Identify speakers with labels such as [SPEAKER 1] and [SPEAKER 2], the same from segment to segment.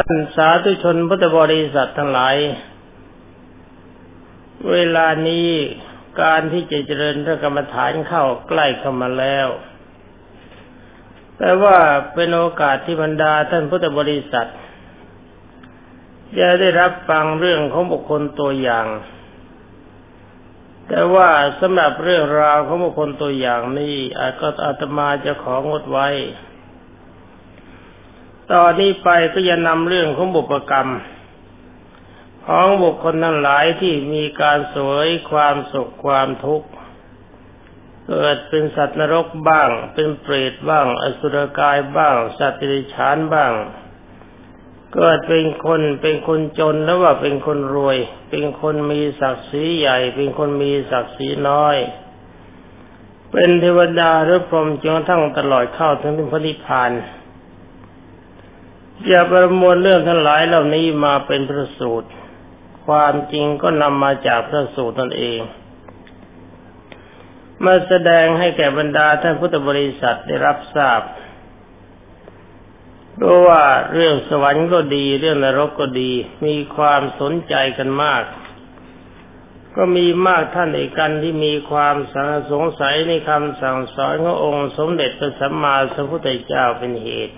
[SPEAKER 1] ท่านสาธุชนพุทธบริษัททั้งหลาย เวลานี้การที่จะเจริญพระกรรมฐานเข้าใกล้เข้ามาแล้ว แต่ว่าเป็นโอกาสที่บรรดาท่านพุทธบริษัทจะได้รับฟังเรื่องของบุคคลตัวอย่าง แต่ว่าสำหรับเรื่องราวของบุคคลตัวอย่างนี้อาจก็อาตมาจะของดไว้ ตอนนี้ไปก็จะนำเรื่องของบุพกรรม ของบุคคลทั้งหลายที่มีการสวยความสุขความทุกข์ เกิดเป็นสัตว์นรกบ้าง เป็นเปรตบ้าง อสุรกายบ้าง สัตว์ติริชานบ้าง เกิดเป็นคนเป็นคนจนแล้วว่าเป็นคนรวย เป็นคนมีศักดิ์ศรีใหญ่ เป็นคนมีศักดิ์ศรีน้อยเป็นเทวดาหรือพรหมจนทั้งตลอดเข้าถึงพระนิพพาน อย่าประมวลเรื่องทั้งหลายเหล่านี้มาเป็นพระสูตร ความจริงก็นำมาจากพระสูตรตนเองมาแสดงให้แก่บรรดาท่านพุทธบริษัทได้รับทราบเพราะว่าเรื่องสวรรค์ก็ดี เรื่องนรกก็ดี มีความสนใจกันมาก ก็มีมากท่านเอกกันที่มีความสงสัยในคำสั่งสอนขององค์ สมเด็จพระสัมมาสัมพุทธเจ้าเป็นเหตุ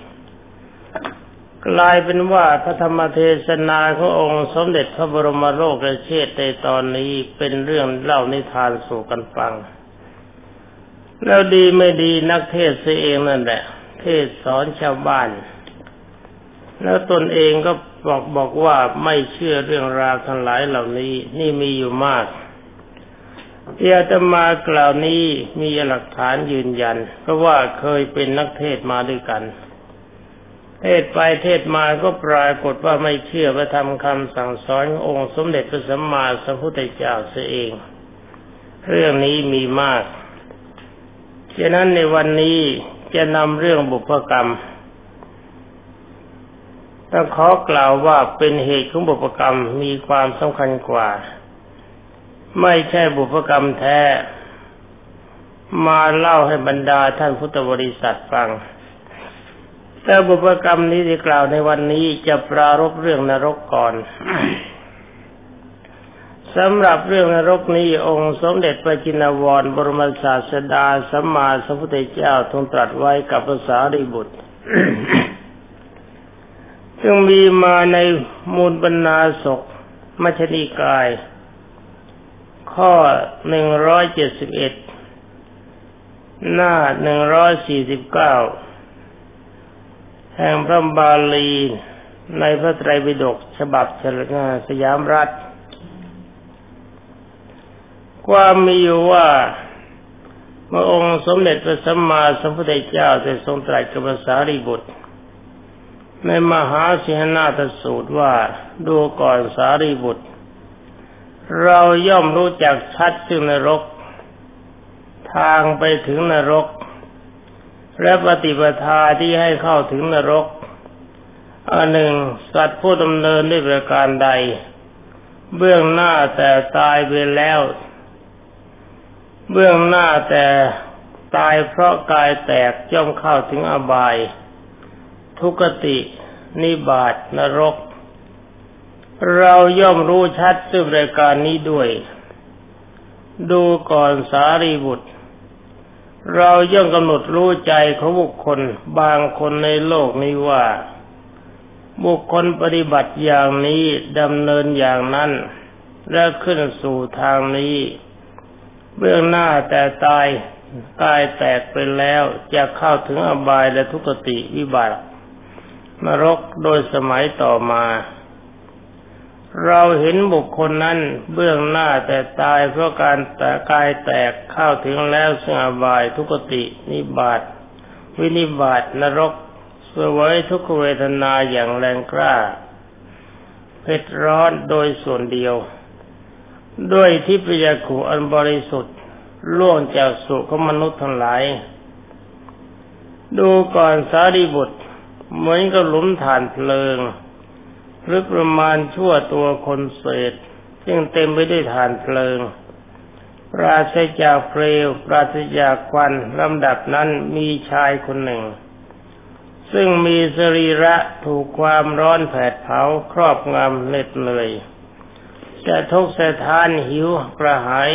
[SPEAKER 1] กลายเป็นว่าพระธรรมเทศนาขององค์สมเด็จพระบรมโลกเชษในตอนนี้เป็นเรื่องเล่านิทานสู่กันฟัง แล้วดีไม่ดีนักเทศเสเองนั่นแหละ เทศสอนชาวบ้าน แล้วตนเองก็บอกบอกว่าไม่เชื่อเรื่องราวทั้งหลายเหล่านี้ นี่มีอยู่มากที่อาตมากล่าวนี้มีหลักฐานยืนยัน เพราะว่าเคยเป็นนักเทศมาด้วยกัน เทศไปเทศมาก็ปรากฏว่าไม่เชื่อพระธรรมคำสั่งสอนองค์สมเด็จพระสัมมาสัมพุทธเจ้าเสียเอง เรื่องนี้มีมากฉะนั้นในวันนี้จะนำเรื่องบุพกรรมต้องขอกล่าวว่าเป็นเหตุของบุพกรรมมีความสำคัญกว่า ไม่ใช่บุพกรรมแท้ มาเล่าให้บรรดาท่านพุทธบริษัทฟัง แต่บุพกรรมนี้ที่กล่าวในวันนี้จะปรารบเรื่องนรกก่อนสำหรับเรื่องนรกนี้องค์สมเด็จพระจินวร บรมศาสดาสัมมาสัมพุทธเจ้าทรงตรัสไว้กับภาษาริบุตรจึงมีมาในมูลบรรณาศกมัชนิกาย ข้อหนึ่งร้อยเจ็ดสิบเอ็ดหน้าหนึ่งร้อยสี่สิบเก้า แห่งพระบาลีในพระไตรปิฎกฉบับเฉลงสยามรัฐ ความมีอยู่ว่าเมื่อองค์สมเด็จพระสัมมาสัมพุทธเจ้าได้ทรงตรัสกับภาษาริบุตร ในมหาสิหนาทสูตรว่าดูก่อนสารีบุตร เราย่อมรู้จักชัดซึ่งนรก ทางไปถึงนรก และปฏิปทาที่ให้เข้าถึงนรกอันหนึ่งสัตว์ผู้ดำเนินด้วยประการใด เบื้องหน้าแต่ตายไปแล้ว เบื้องหน้าแต่ตายเพราะกายแตกย่อมเข้าถึงอบาย ทุกตินิบาตนรก เราย่อมรู้ชัดซึ่งรายการนี้ด้วย ดูก่อนสารีบุตร เราย่อมกำหนดรู้ใจของบุคคลบางคนในโลกนี้ว่า บุคคลปฏิบัติอย่างนี้ดำเนินอย่างนั้น และขึ้นสู่ทางนี้เบื้องหน้าแต่ตายกายแตกไปแล้วจะเข้าถึงอบายและทุกติวิบัตินรกโดยสมัยต่อมา เราเห็นบุคคลนั้นเบื้องหน้าแต่ตายเพราะการแต่กายแตกเข้าถึงแล้วซึ่งอบายทุกตินิบาตวินิบาตนรกสวยทุกเวทนาอย่างแรงกล้าเผ็ดร้อนโดยส่วนเดียว ด้วยที่ปิยขุอันบริสุทธิ์ล่วงจากสุขมนุษย์ทั้งหลาย ดูก่อนสารีบุตรเหมือนกับหลุมฐานเพลิง หรือประมาณชั่วตัวคนเศษซึ่งเต็มไปด้วยฐานเพลิง ปราศจากเปลวปราศจากควันลำดับนั้นมีชายคนหนึ่ง ซึ่งมีสรีระถูกความร้อนแผดเผาครอบงำเหน็ดเหนื่อยจะทุกสะท้านหิวกระหาย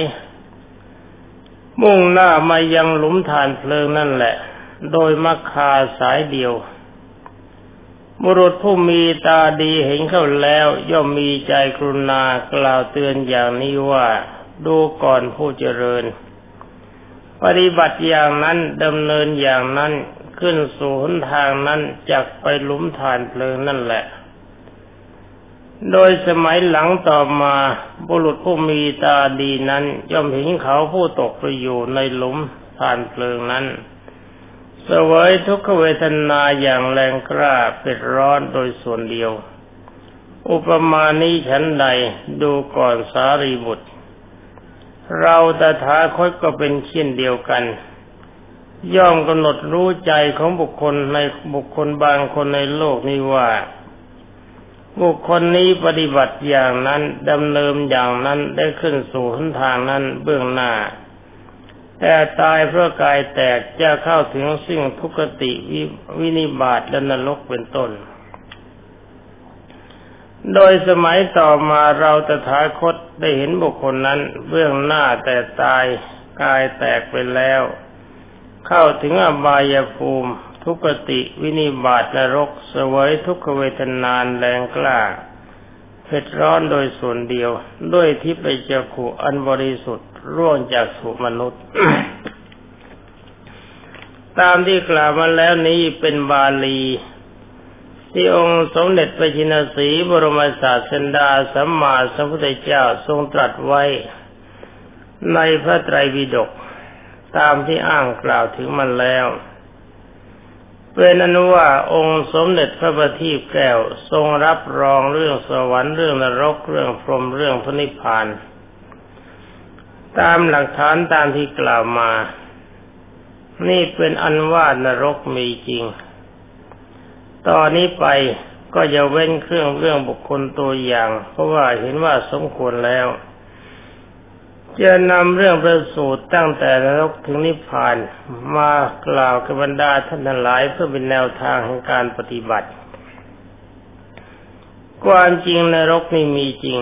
[SPEAKER 1] มุ่งหน้ามายังหลุมฐานเพลิงนั่นแหละ โดยมักคาสายเดียว บุรุษผู้มีตาดีเห็นเข้าแล้ว ย่อมมีใจกรุณากล่าวเตือนอย่างนี้ว่าดูก่อนผู้เจริญ ปฏิบัติอย่างนั้นดำเนินอย่างนั้นขึ้นสู่หนทางนั้นจากไปหลุมฐานเพลิงนั่นแหละ โดยสมัยหลังต่อมาบุรุษผู้มีตาดีนั้น ย่อมเห็นเขาผู้ตกไปอยู่ในหลุมฐานเพลิงนั้น สวยทุกขเวทนาอย่างแรงกล้าเป็ดร้อนโดยส่วนเดียว อุปมานี้ฉันใดดูก่อนสารีบุตร เราตถาคตก็เป็นเช่นเดียวกัน ย่อมกำหนดรู้ใจของบุคคลในบุคคลบางคนในโลกนี้ว่า บุคคลนี้ปฏิบัติอย่างนั้นดำเนินอย่างนั้นได้ขึ้นสู่หนทางนั้นเบื้องหน้า แต่ตายเพราะกายแตกจะเข้าถึงสิ่งทุกติววินิบาตและนรกเป็นต้น โดยสมัยต่อมาเราตถาคตได้เห็นบุคคลนั้นเบื้องหน้าแต่ตายกายแตกไปแล้ว เข้าถึงอบายภูมิ ทุกติวินิบาตนรกสวยทุกขเวทนานแรงกล้าเผ็ดร้อนโดยส่วนเดียว ด้วยที่ไปเจาขุอันบริสุทธิ์ ร่วงจากสุมนุษย์ ตามที่กล่าวมาแล้วนี้เป็นบาลี ที่องค์สมเด็จพระจินสีบรมศาสดาสัมมาสัมพุทธเจ้าทรงตรัสไว้ ในพระไตรปิฎกตามที่อ้างกล่าวถึงมันแล้วเป็นอนุว่าองค์สมเด็จพระบัณฑิตแก้วทรงรับรองเรื่องสวรรค์เรื่องนรกเรื่องพรหมเรื่องพระนิพพาน ตามหลักฐานตามที่กล่าวมา นี่เป็นอันว่านรกมีจริง ตอนนี้ไปก็จะเว้นเครื่องเรื่องบุคคลตัวอย่าง เพราะว่าเห็นว่าสมควรแล้ว จะนำเรื่องประสูตรตั้งแต่นรกถึงนิพพานมากล่าวกับบรรดาท่านทั้งหลายเพื่อเป็นแนวทางแห่งการปฏิบัติ ความจริงนรกนี่มีจริง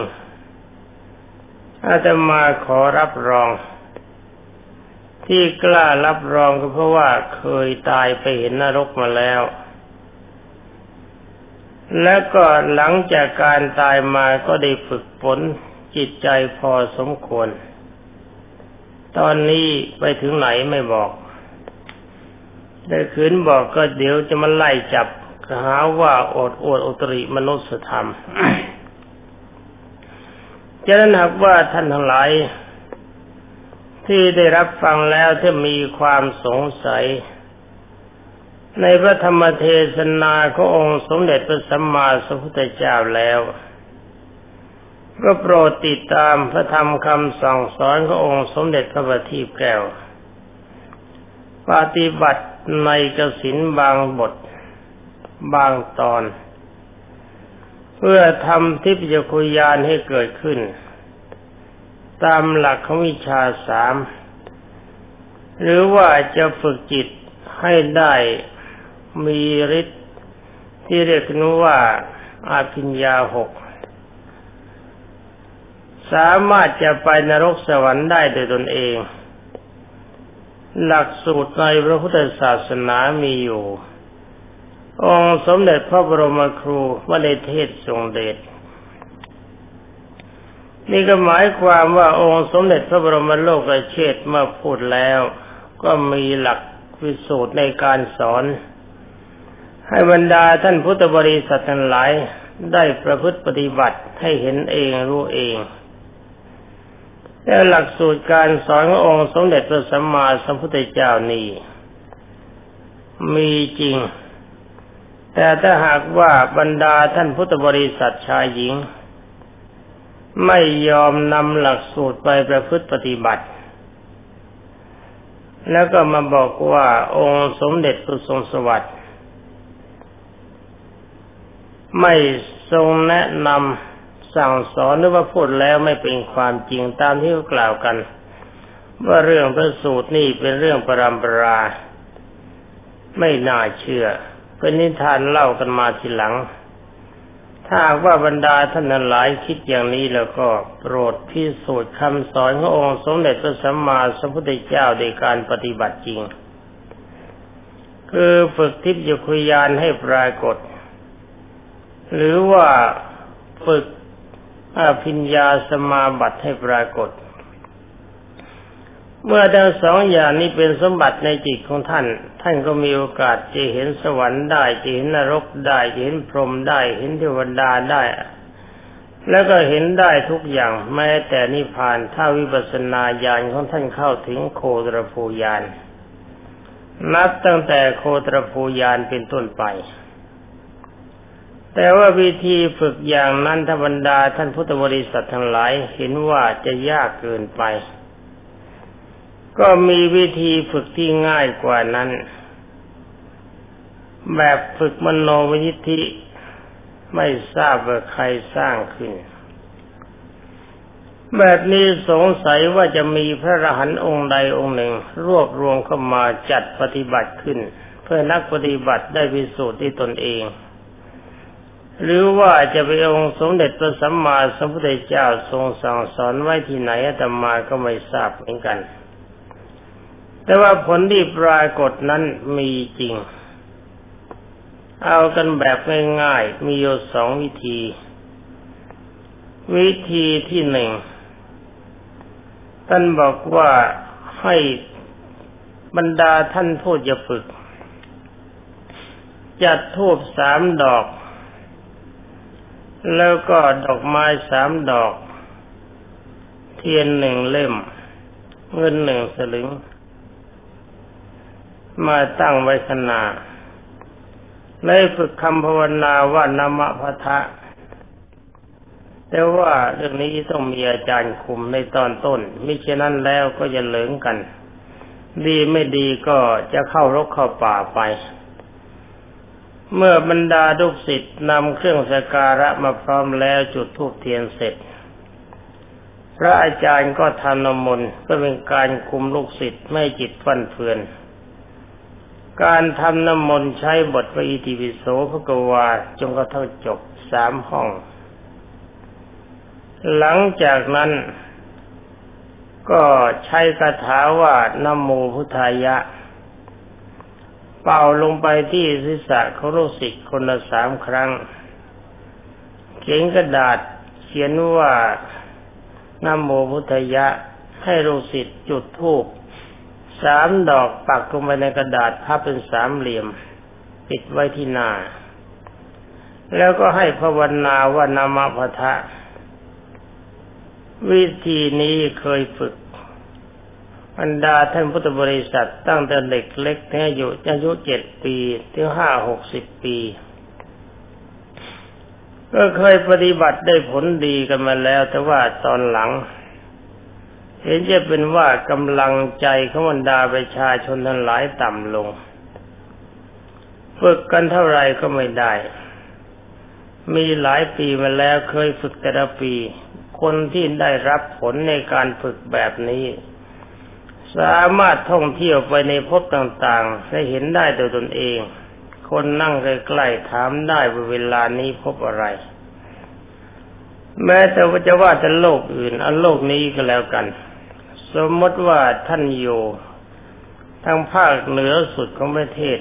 [SPEAKER 1] อาตมาขอรับรอง ที่กล้ารับรองก็เพราะว่าเคยตายไปเห็นนรกมาแล้ว และก็หลังจากการตายมาก็ได้ฝึกฝนจิตใจพอสมควร ตอนนี้ไปถึงไหนไม่บอก ได้ขืนบอกก็เดี๋ยวจะมาไล่จับหาว่าอดอวดอุตริมนุสธรรม จะนั้นหากว่าท่านทั้งหลายที่ได้รับฟังแล้วถ้ามีความสงสัย ในพระธรรมเทศนาขององค์สมเด็จพระสัมมาสัมพุทธเจ้าแล้วก็โปรดติดตามพระธรรมคำสั่งสอนขององค์สมเด็จพระบัณฑิตแก้ว ปฏิบัติในกสินบางบท บางตอน พื่อทำทิพยคุยานให้เกิดขึ้น ตามหลักของวิชาสามหรือว่าจะฝึกจิตให้ได้มีฤทธิ์ที่เรียกนว่าอาภิญญาหก สามารถจะไปนรกสวรรค์ได้โดยตนเอง หลักสูตรในพระพุทธศาสนามีอยู่ องค์สมเด็จพระบรมครูวในเทศทรงเดชนี่ก็หมายความว่าองค์สมเด็จพระบรมโลกเชษเมื่อพูดแล้ว ก็มีหลักวิสูตรในการสอน ให้บรรดาท่านพุทธบริษัททั้งหลายได้ประพฤติปฏิบัติให้เห็นเองรู้เองและหลักสูตรการสอนขององค์สมเด็จพระสัมมาสัมพุทธเจ้านี้มีจริง แต่ถ้าหากว่าบรรดาท่านพุทธบริษัทชายหญิง ไม่ยอมนำหลักสูตรไปประพฤติปฏิบัติ แล้วก็มาบอกว่าองค์สมเด็จพระทรงสวัสดิ์ไม่ทรงแนะนำสั่งสอนหรือว่าพูดแล้วไม่เป็นความจริงตามที่เขากล่าวกัน ว่าเรื่องพระสูตรนี่เป็นเรื่องปรำปรา ไม่น่าเชื่อ เป็นนิทานเล่ากันมาทีหลัง ถ้าว่าบรรดาท่านหลายคิดอย่างนี้แล้วก็โปรดพิสูจน์คำสอนขององค์สมเด็จพระสัมมาสัมพุทธเจ้าในการปฏิบัติจริง คือฝึกทิพยคุยานให้ปรากฏ หรือว่าฝึกอภิญญาสมาบัติให้ปรากฏ เมื่อทั้งสองอย่างนี้เป็นสมบัติในจิตของท่าน ท่านก็มีโอกาสจะเห็นสวรรค์ได้จะเห็นนรกได้จะเห็นพรหมได้ เห็นเทวดาได้ แล้วก็เห็นได้ทุกอย่างแม้แต่นิพพานถ้าวิปัสสนาญาณของท่านเข้าถึงโคตรภูญาณนับตั้งแต่โคตรภูญาณเป็นต้นไป แต่ว่าวิธีฝึกอย่างนั้นธรรมดาท่านพุทธบริษัททั้งหลายเห็นว่าจะยากเกินไป ก็มีวิธีฝึกที่ง่ายกว่านั้น แบบฝึกมโนวิธิไม่ทราบว่าใครสร้างขึ้น แบบนี้สงสัยว่าจะมีพระรหันต์องค์ใดองค์หนึ่ง รวบรวมเข้ามาจัดปฏิบัติขึ้น เพื่อนักปฏิบัติได้พิสูจน์ที่ตนเอง หรือว่าจะเป็นองค์สมเด็จพระสัมมาสัมพุทธเจ้าทรงสั่งสอนไว้ที่ไหนอาตมาก็ไม่ทราบเหมือนกัน แต่ว่าผลที่ปรากฏนั้นมีจริง เอากันแบบง่ายๆ มีอยู่สองวิธี วิธีที่หนึ่งท่านบอกว่าให้บรรดาท่านผู้จะฝึก จัดทูบสามดอก แล้วก็ดอกไม้สามดอก เทียนหนึ่งเล่ม เงินหนึ่งสลึง มาตั้งไว้ขนาเลยฝึกคำภาวนาว่านามะพะทะ แต่ว่าเรื่องนี้ต้องมีอาจารย์คุมในตอนต้น มิฉะนั้นแล้วก็จะเหลิงกัน ดีไม่ดีก็จะเข้ารกเข้าป่าไป เมื่อบรรดาลูกศิษย์นำเครื่องสการะมาพร้อมแล้วจุดธูปเทียนเสร็จ พระอาจารย์ก็ทำนมนต์เพื่อเป็นการคุมลูกศิษย์ไม่จิตฟั่นเฟือน การทำน้ำมนต์ใช้บทวอิติวิโสพระกวาจงกระทั่งจบสามห้อง หลังจากนั้น ก็ใช้คาถาว่านโมพุทธายะ เป่าลงไปที่ศีรษะเของลูกศิษย์คนละสามครั้ง เขียนกระดาษเขียนว่านโมพุทธายะให้ลูกศิษย์จุดธูป สามดอกปักลงไปในกระดาษพับเป็นสามเหลี่ยม ปิดไว้ที่หน้า แล้วก็ให้ภาวนาว่านามพทะ วิธีนี้เคยฝึกบรรดาท่านพุทธบริษัทตั้งแต่เด็กเล็กถึงอายุอายุเจ็ดปีถึงห้าหกสิบปี ก็เคยปฏิบัติได้ผลดีกันมาแล้ว แต่ว่าตอนหลัง เห็นจะเป็นว่ากำลังใจของบรรดาประชาชนทั้งหลายต่ำลงฝึกกันเท่าไรก็ไม่ได้ มีหลายปีมาแล้วเคยฝึกแต่ละปี คนที่ได้รับผลในการฝึกแบบนี้ สามารถท่องเที่ยวไปในภพต่างๆได้เห็นได้โดยตนเอง คนนั่งใกล้ๆถามได้ว่าเวลานี้พบอะไร แม้แต่ว่าจะว่าจะโลกอื่นอันโลกนี้ก็แล้วกัน สมมติว่าท่านอยู่ทางภาคเหนือสุดของประเทศ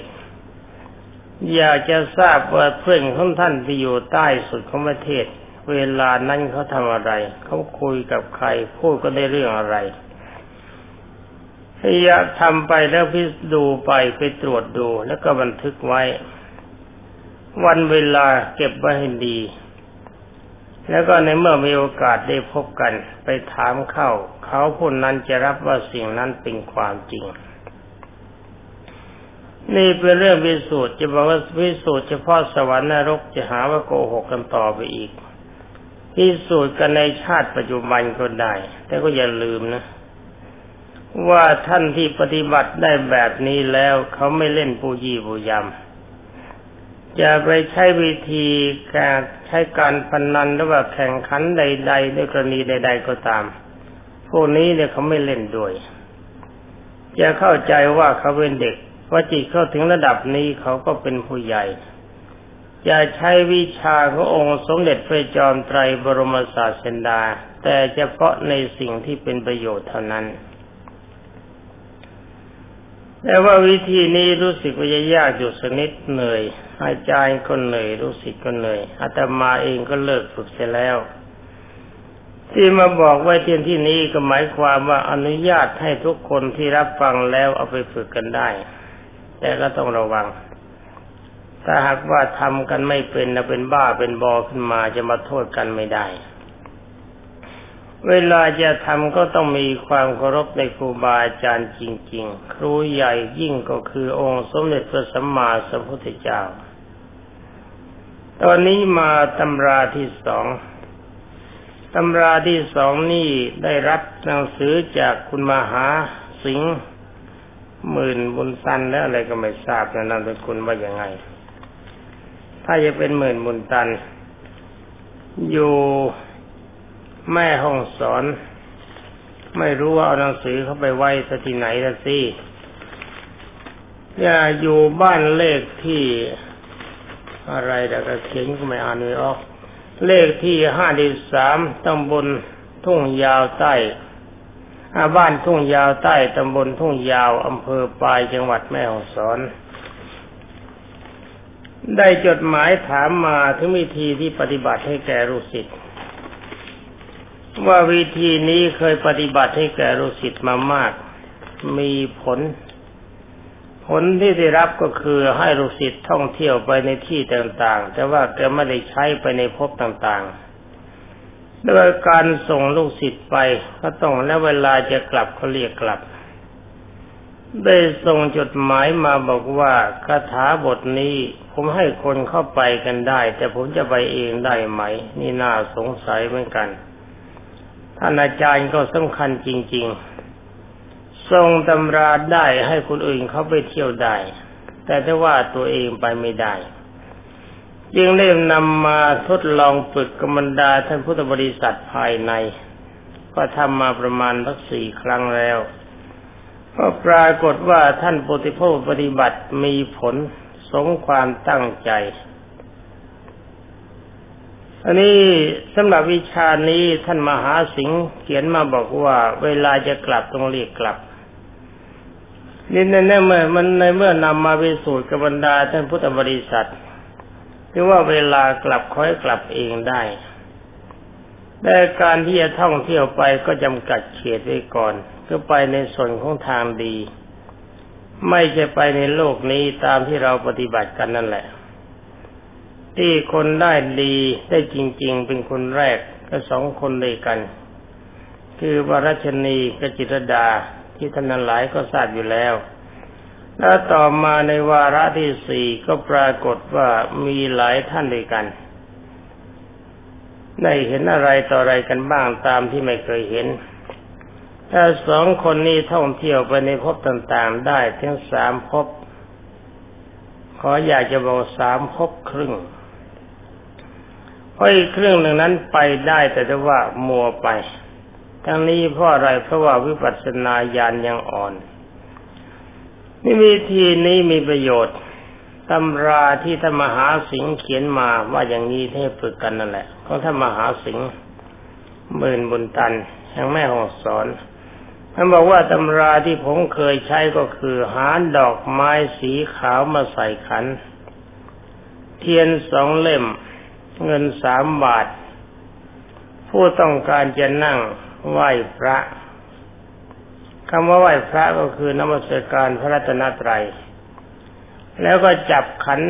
[SPEAKER 1] อยากจะทราบว่าเพื่อนของท่านที่อยู่ใต้สุดของประเทศ เวลานั้นเขาทำอะไร เขาคุยกับใคร พูดก็ได้เรื่องอะไรพยายามทำไปแล้วพิดูไปไปตรวจดูแล้วก็บันทึกไว้ วันเวลาเก็บไว้ให้ดี แล้วก็ในเมื่อมีโอกาสได้พบกันไปถามเข้า เขาผู้นั้นจะรับว่าสิ่งนั้นเป็นความจริง นี่เป็นเรื่องพิสูจน์จะบอกว่าพิสูจน์เฉพาะสวรรค์นรกจะหาว่าโกหกกันต่อไปอีกพิสูจน์กันในชาติปัจจุบันก็ได้ แต่ก็อย่าลืมนะ ว่าท่านที่ปฏิบัติได้แบบนี้แล้ว เขาไม่เล่นปูยี่ปูยำ จะไปใช้วิธีการใช้การพนนันหรือว่าแข่งขันใดๆในกรณีใด ๆ ก็ตาม พวกนี้เนี่ยเขาไม่เล่นด้วยจะเข้าใจว่าเขาเป็นเด็กว่าจิตเข้าถึงระดับนี้เขาก็เป็นผู้ใหญ่จะใช้วิชาขององค์สมเด็จพระจอมไตรบรมศาสดา แต่เฉพาะในสิ่งที่เป็นประโยชน์เท่านั้นแต่ว่าวิธีนี้รู้สึกว่าจะยากอยู่สนิดเหนื่อย อาจารย์ก็เหนื่อยรู้สึกก็เหนื่อยอาตมาเองก็เลิกฝึกเสียแล้ว ที่มาบอกไว้ที่ที่นี้ก็หมายความว่าอนุญาตให้ทุกคนที่รับฟังแล้วเอาไปฝึกกันได้ แต่ก็ต้องระวัง ถ้าหากว่าทำกันไม่เป็นนะเป็นบ้าเป็นบอขึ้นมาจะมาโทษกันไม่ได้ เวลาจะทำก็ต้องมีความเคารพในครูบาอาจารย์จริง ๆ ครูใหญ่ยิ่งก็คือองค์สมเด็จพระสัมมาสัมพุทธเจ้า ตอนนี้มาตำราที่สองตำราที่สองนี่ได้รับหนังสือจากคุณมหาสิงห์หมื่นบุญสันแล้วอะไรก็ไม่ทราบนะนามสกุลว่าอย่างไง ถ้าจะเป็นหมื่นมุนตัน อยู่แม่ห้องสอน ไม่รู้ว่าเอาหนังสือเข้าไปไว้สที่ไหนละสิอย่าอยู่บ้านเลขที่ อะไรแต่ก็เขียนก็ไม่อ่านไม่ออก เลขที่ห้าดิสามตำบลทุ่งยาวใต้บ้านทุ่งยาวใต้ตำบลทุ่งยาวอำเภอปลายจังหวัดแม่ฮ่องสอน ได้จดหมายถามมาถึงวิธีที่ปฏิบัติให้แก่ลูกศิษย์ว่าวิธีนี้เคยปฏิบัติให้แก่ลูกศิษย์มามาก มีผล ผลที่ได้รับก็คือให้ลูกศิษย์ท่องเที่ยวไปในที่ต่างๆ แต่ว่าแกไม่ได้ใช้ไปในภพต่างๆ โดยการส่งลูกศิษย์ไปก็ต้องและเวลาจะกลับเขาเรียกกลับ ได้ส่งจดหมายมาบอกว่าคาถาบทนี้ผมให้คนเข้าไปกันได้ แต่ผมจะไปเองได้ไหม นี่น่าสงสัยเหมือนกัน ท่านอาจารย์ก็สำคัญจริง ๆ ทรงตำราได้ให้คนอื่นเขาไปเที่ยวได้ แต่ถ้าว่าตัวเองไปไม่ได้ จึงได้นำมาทดลองฝึกกรรมดาท่านพุทธบริษัทภายใน ก็ทำมาประมาณสักสี่ครั้งแล้ว ก็ปรากฏว่าท่านปฏิโภคปฏิบัติมีผลสมความตั้งใจอันนี้สำหรับวิชานี้ท่านมหาสิงห์เขียนมาบอกว่า เวลาจะกลับต้องเรียกกลับ นี่ในเมื่อมันในเมื่อนำมาไปสู่กับบรรดาท่านพุทธบริษัทที่ว่าเวลากลับค่อยกลับเองได้แต่การที่จะท่องเที่ยวไปก็จำกัดเขตไว้ก่อนก็ไปในส่วนของทางดี ไม่จะไปในโลกนี้ตามที่เราปฏิบัติกันนั่นแหละ ที่คนได้ดีได้จริง ๆ เป็นคนแรกก็สองคนเลยกัน คือวรชนีกจิตรดา ที่ท่านนั้นหลายก็ทราบอยู่แล้ว แล้วต่อมาในวาระที่สี่ก็ปรากฏว่ามีหลายท่านด้วยกันได้เห็นอะไรต่ออะไรกันบ้างตามที่ไม่เคยเห็น ถ้าสองคนนี้ท่องเที่ยวไปในภพต่างๆ ได้ทั้งสามภพ ขออยากจะบอกสามภพครึ่งเพราะอีกครึ่งหนึ่งนั้นไปได้แต่ว่ามัวไป ทั้งนี้เพราะอะไรเพราะว่าวิปัสสนาญาณยังอ่อนนี่วิธีนี้มีประโยชน์ตำราที่ท่านมหาสิงเขียนมาว่าอย่างนี้ให้ฝึกกันนั่นแหละของท่านมหาสิงหมื่นบุญตันแห่งแม่หองสอนท่านบอกว่าตำราที่ผมเคยใช้ก็คือหาดอกไม้สีขาวมาใส่ขัน เทียนสองเล่ม เงินสามบาท ผู้ต้องการจะนั่ง ไหว้พระคำว่าไหว้พระก็คือนมัสการพระรัตนตรัย แล้วก็จับขัน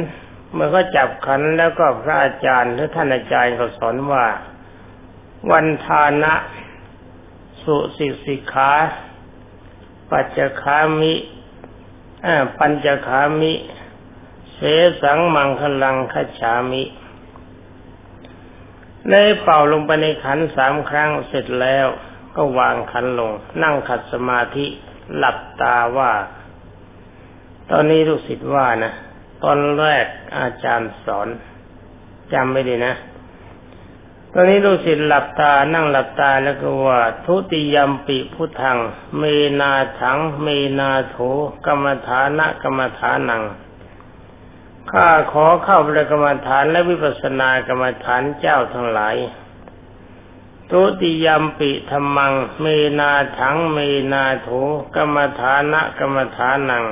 [SPEAKER 1] เมื่อก็จับขันแล้วก็พระอาจารย์หรือท่านอาจารย์ก็สอนว่า วันทานะ สุสิสิขาปัจจคามิปัญจคามิ เสสังมังคลังขฉามิ เลยเป่าลงไปในขันสามครั้งเสร็จแล้วก็วางขันลง นั่งขัดสมาธิหลับตาว่า ตอนนี้ลูกศิษย์ว่านะ ตอนแรกอาจารย์สอนจำไม่ดีนะ ตอนนี้ลูกศิษย์หลับตานั่งหลับตาแล้วก็ว่า ทุติยมปิพุทธัง เมนาถัง เมนาโถกรรมฐานะกรรมฐานัง ข้าขอเข้าพระกรรมฐานและวิปัสสนากรรมฐานเจ้าทั้งหลายทุติยมปิธรรมัง เมนาถังเมนาโถกรรมฐานะกรรมฐานัง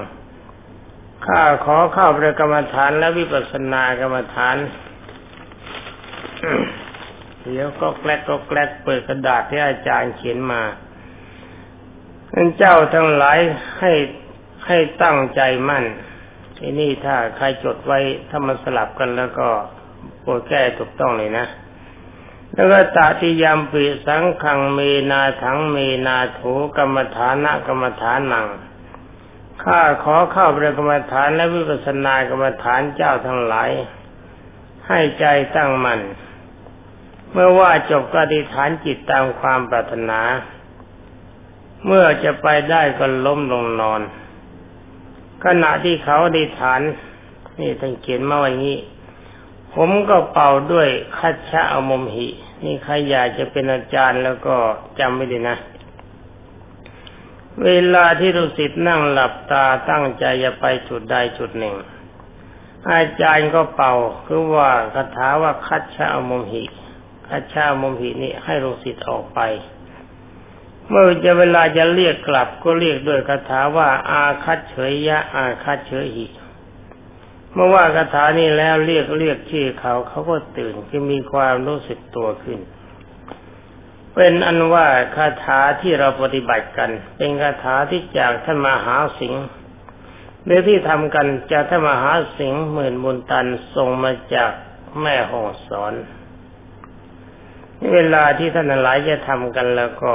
[SPEAKER 1] ข้าขอเข้าพระกรรมฐานและวิปัสสนากรรมฐาน เดี๋ยวก็แกลกก็แกลกเปิดกระดาษที่อาจารย์เขียนมาท่านเจ้าทั้งหลายให้ให้ตั้งใจมั่น ทีนี่ถ้าใครจดไว้ถ้ามันสลับกันแล้วก็โปรดแก้ถูกต้องเลยนะ แล้วก็ตาติยามปีสังขังเมนาถังเมนาถูกรรมฐานะกรรมฐานนังข้าขอเข้าพระกรรมฐานและวิปัสสนากรรมฐานเจ้าทั้งหลาย ให้ใจตั้งมั่นเมื่อว่าจบก็อธิษฐานจิตตามความปรารถนา เมื่อจะไปได้ก็ล้มลงนอน ขณะที่เขาอธิษฐาน นี่ท่านเขียนมาว่างี้ ผมก็เป่าด้วยคัชชะอมมหิ นี่ใครอยากจะเป็นอาจารย์แล้วก็จำไม่ดีนะ เวลาที่ลูกศิษย์นั่งหลับตาตั้งใจจะไปจุดใดจุดหนึ่ง อาจารย์ก็เป่าคือว่าคาถาว่าคัชชะอมมหิอาชามุมหินี้ให้ลูกศิษย์ออกไป เมื่อจะเวลาจะเรียกกลับก็เรียกด้วยคาถาว่า อาคัดเฉยยะ อาคัดเฉยหิเมื่อว่าคาถานี้แล้วเรียกเรียกชื่อเขาเขาก็ตื่นคือมีความรู้สึกตัวขึ้น เป็นอันว่าคาถาที่เราปฏิบัติกัน เป็นคาถาที่จากท่านมหาสิงห์หรือที่ทำกันจากท่านมหาสิงห์หมื่นบุญตันส่งมาจากแม่ห้องสอน เวลาที่ท่านหลายจะทำกันแล้วก็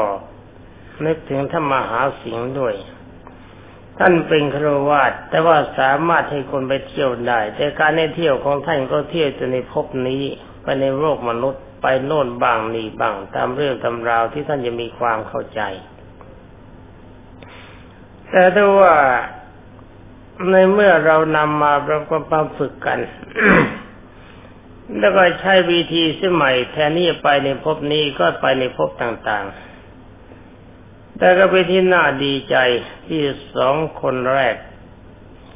[SPEAKER 1] นึกถึงธรรมหาสิงห์ด้วย ท่านเป็นครวาตแต่ว่าสามารถให้คนไปเที่ยวได้ แต่การในเที่ยวของท่านก็เที่ยวจนในภพนี้ไปในโลกมนุษย์ไปโน่นบางนี่บางตามเรื่องตำราวที่ท่านจะมีความเข้าใจ แต่ถ้าว่าในเมื่อเรานำมาประกอบฝึกกัน แล้วก็ใช้วิธีสมัยแทนที่จะไปในภพนี้ก็ไปในภพต่างๆ แต่ก็เป็นที่น่าดีใจที่สองคนแรก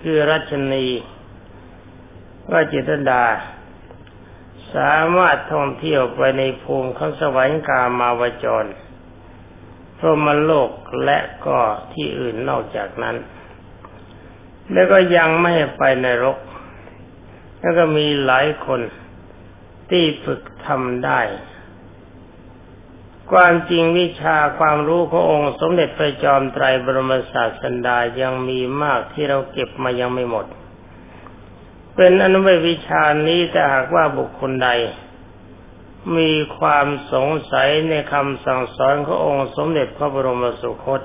[SPEAKER 1] คือรัชนีว่าจิตดา สามารถท่องเที่ยวไปในภูมิของสวรรค์กามาวจรพรหมโลกและก็ที่อื่นนอกจากนั้น แล้วก็ยังไม่ไปในรก แล้วก็มีหลายคนที่ฝึกทำได้ ความจริงวิชาความรู้ขององค์สมเด็จพระจอมไตรบรมศาสดายังมีมากที่เราเก็บมายังไม่หมด เป็นอนุวิชานี้แต่หากว่าบุคคลใด มีความสงสัยในคำสั่งสอนขององค์สมเด็จพระบรมสุคต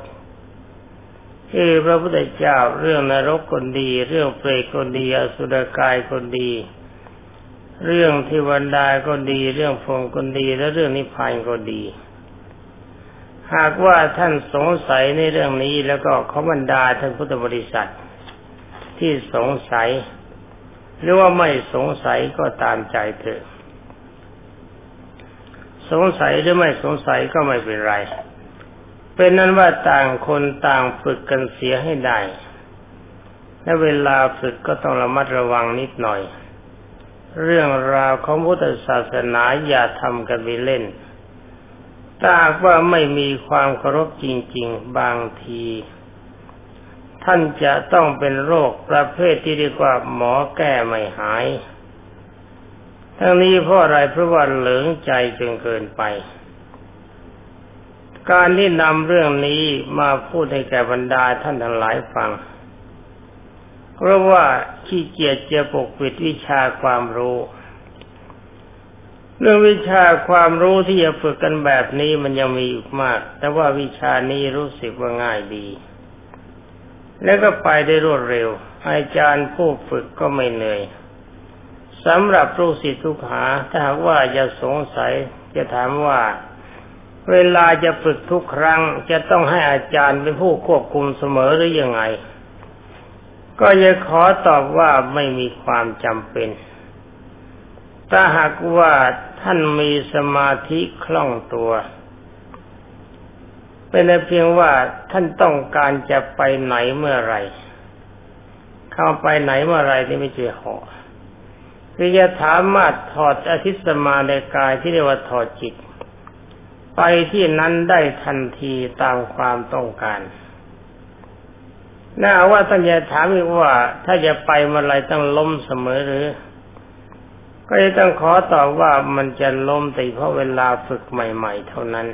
[SPEAKER 1] คือพระพุทธเจ้าเรื่องนรกคนดี เรื่องเปรตคนดีอสุรกายคนดี เรื่องเทวดาก็ดี เรื่องพรหมก็ดี และเรื่องนิพพานก็ดี หากว่าท่านสงสัยในเรื่องนี้แล้วก็ขอบรรดาท่านพุทธบริษัท ที่สงสัย หรือว่าไม่สงสัยก็ตามใจเถอะ สงสัยหรือไม่สงสัยก็ไม่เป็นไร เป็นนั้นว่าต่างคนต่างฝึกกันเสียให้ได้และเวลาฝึกก็ต้องระมัดระวังนิดหน่อย เรื่องราวของพุทธศาสนาอย่าทำกันไปเล่น ถ้าว่าไม่มีความเคารพจริง ๆ บางที ท่านจะต้องเป็นโรคประเภทที่เรียกว่าหมอแก้ไม่หาย ทั้งนี้เพราะอะไรเพราะว่าเหลืองใจจนเกินไป การที่นำเรื่องนี้มาพูดให้แก่บรรดาท่านทั้งหลายฟัง เพราะว่าขี้เกียจจะปกปิดวิชาความรู้ เรื่องวิชาความรู้ที่จะฝึกกันแบบนี้มันยังมีอีกมาก แต่ว่าวิชานี้รู้สึกว่าง่ายดี แล้วก็ไปได้รวดเร็ว อาจารย์ผู้ฝึกก็ไม่เหนื่อยสำหรับลูกศิษย์ทุกหา ถ้าหากว่าจะสงสัยจะถามว่า เวลาจะฝึกทุกครั้ง จะต้องให้อาจารย์เป็นผู้ควบคุมเสมอหรือยังไง ก็จะขอตอบว่าไม่มีความจำเป็น ถ้าหากว่าท่านมีสมาธิคล่องตัว เป็นเพียงว่าท่านต้องการจะไปไหนเมื่อไรเข้าไปไหนเมื่อไรที่ไม่เจอหอคือจะสามารถถอดอธิสมาในกายที่เรียกว่าถอดจิต ไปที่นั้นได้ทันทีตามความต้องการน่าว่าท่านจะถามอีกว่า ถ้าจะไปเมื่อไรต้องล้มเสมอหรือ ก็จะต้องขอตอบว่ามันจะล้มแต่เพราะเวลาฝึกใหม่ ๆ เท่านั้น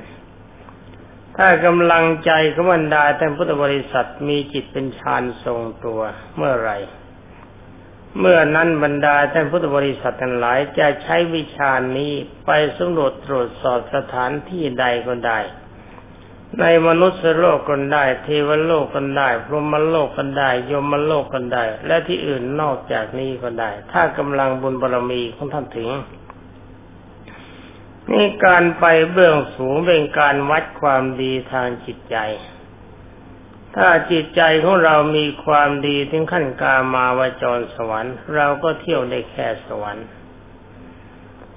[SPEAKER 1] ถ้ากำลังใจขบรรดาท่านพุทธบริษัทมีจิตเป็นฌานทรงตัวเมื่อไรเมื่อนั้นบรรดาท่านพุทธบริษัททั้งหลายจะใช้วิชานี้ไปสำรวจตรวจสอบสถานที่ใดก็ได้ ในมนุษย์โลกก็ได้ เทวโลกก็ได้ พรหมโลกก็ได้ ยมโลกก็ได้ และที่อื่นนอกจากนี้ก็ได้ ถ้ากำลังบุญบารมีของท่านถึงนี่การไปเบื้องสูงเป็นการวัดความดีทางจิตใจ ถ้าจิตใจของเรามีความดีถึงขั้นกามาวจรสวรรค์ เราก็เที่ยวได้แค่สวรรค์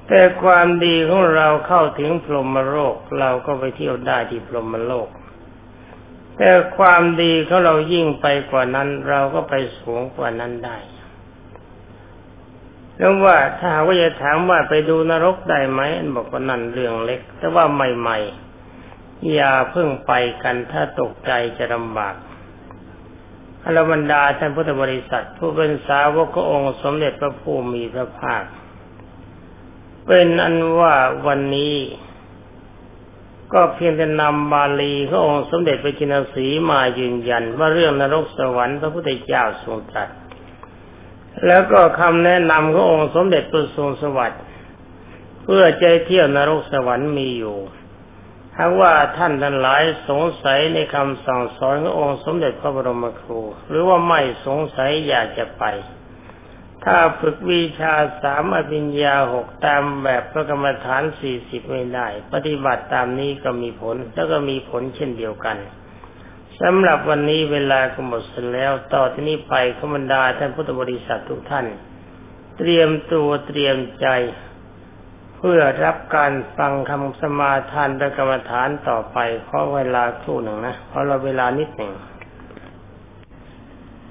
[SPEAKER 1] แต่ความดีของเราเข้าถึงพรหมโลกเราก็ไปเที่ยวได้ที่พรหมโลก แต่ความดีของเรายิ่งไปกว่านั้น เราก็ไปสูงกว่านั้นได้แล้วว่าถ้าว่าจะถามว่าไปดูนรกได้ไหมบอกว่านั่นเรื่องเล็ก แต่ว่าใหม่ๆอย่าเพิ่งไปกันถ้าตกใจจะลำบากอรบรรดาท่านพุทธบริษัท ผู้เป็นสาวกองค์สมเด็จพระผู้มีพระภาค เป็นอันว่าวันนี้ ก็เพียงแต่นำบาลีขององค์สมเด็จพระจินสีมายืนยัน ว่าเรื่องนรกสวรรค์พระพุทธเจ้าทรงตรัสแล้วก็คำแนะนำขององค์สมเด็จพระทรงสวัสดิ์เพื่อใจเที่ยวนรกสวรรค์มีอยู่ถ้าว่าท่านทั้งหลายสงสัยในคำสั่งสอนขององค์สมเด็จพระบรมครู หรือว่าไม่สงสัยอยากจะไป ถ้าฝึกวิชาสามอภิญญาหกตามแบบพระกรรมฐานสี่สิบไม่ได้ ปฏิบัติตามนี้ก็มีผลแล้วก็มีผลเช่นเดียวกันสำหรับวันนี้เวลาก็หมดสร็จแล้ว ต่อที่นี้ไปขบันดาท่านพุทธบริษัททุกท่าน เตรียมตัวเตรียมใจ เพื่อรับการฟังคำสมาทานและกรรมฐานต่อไปขอเวลาครู่หนึ่งนะขอเราเวลานิดหนึ่ง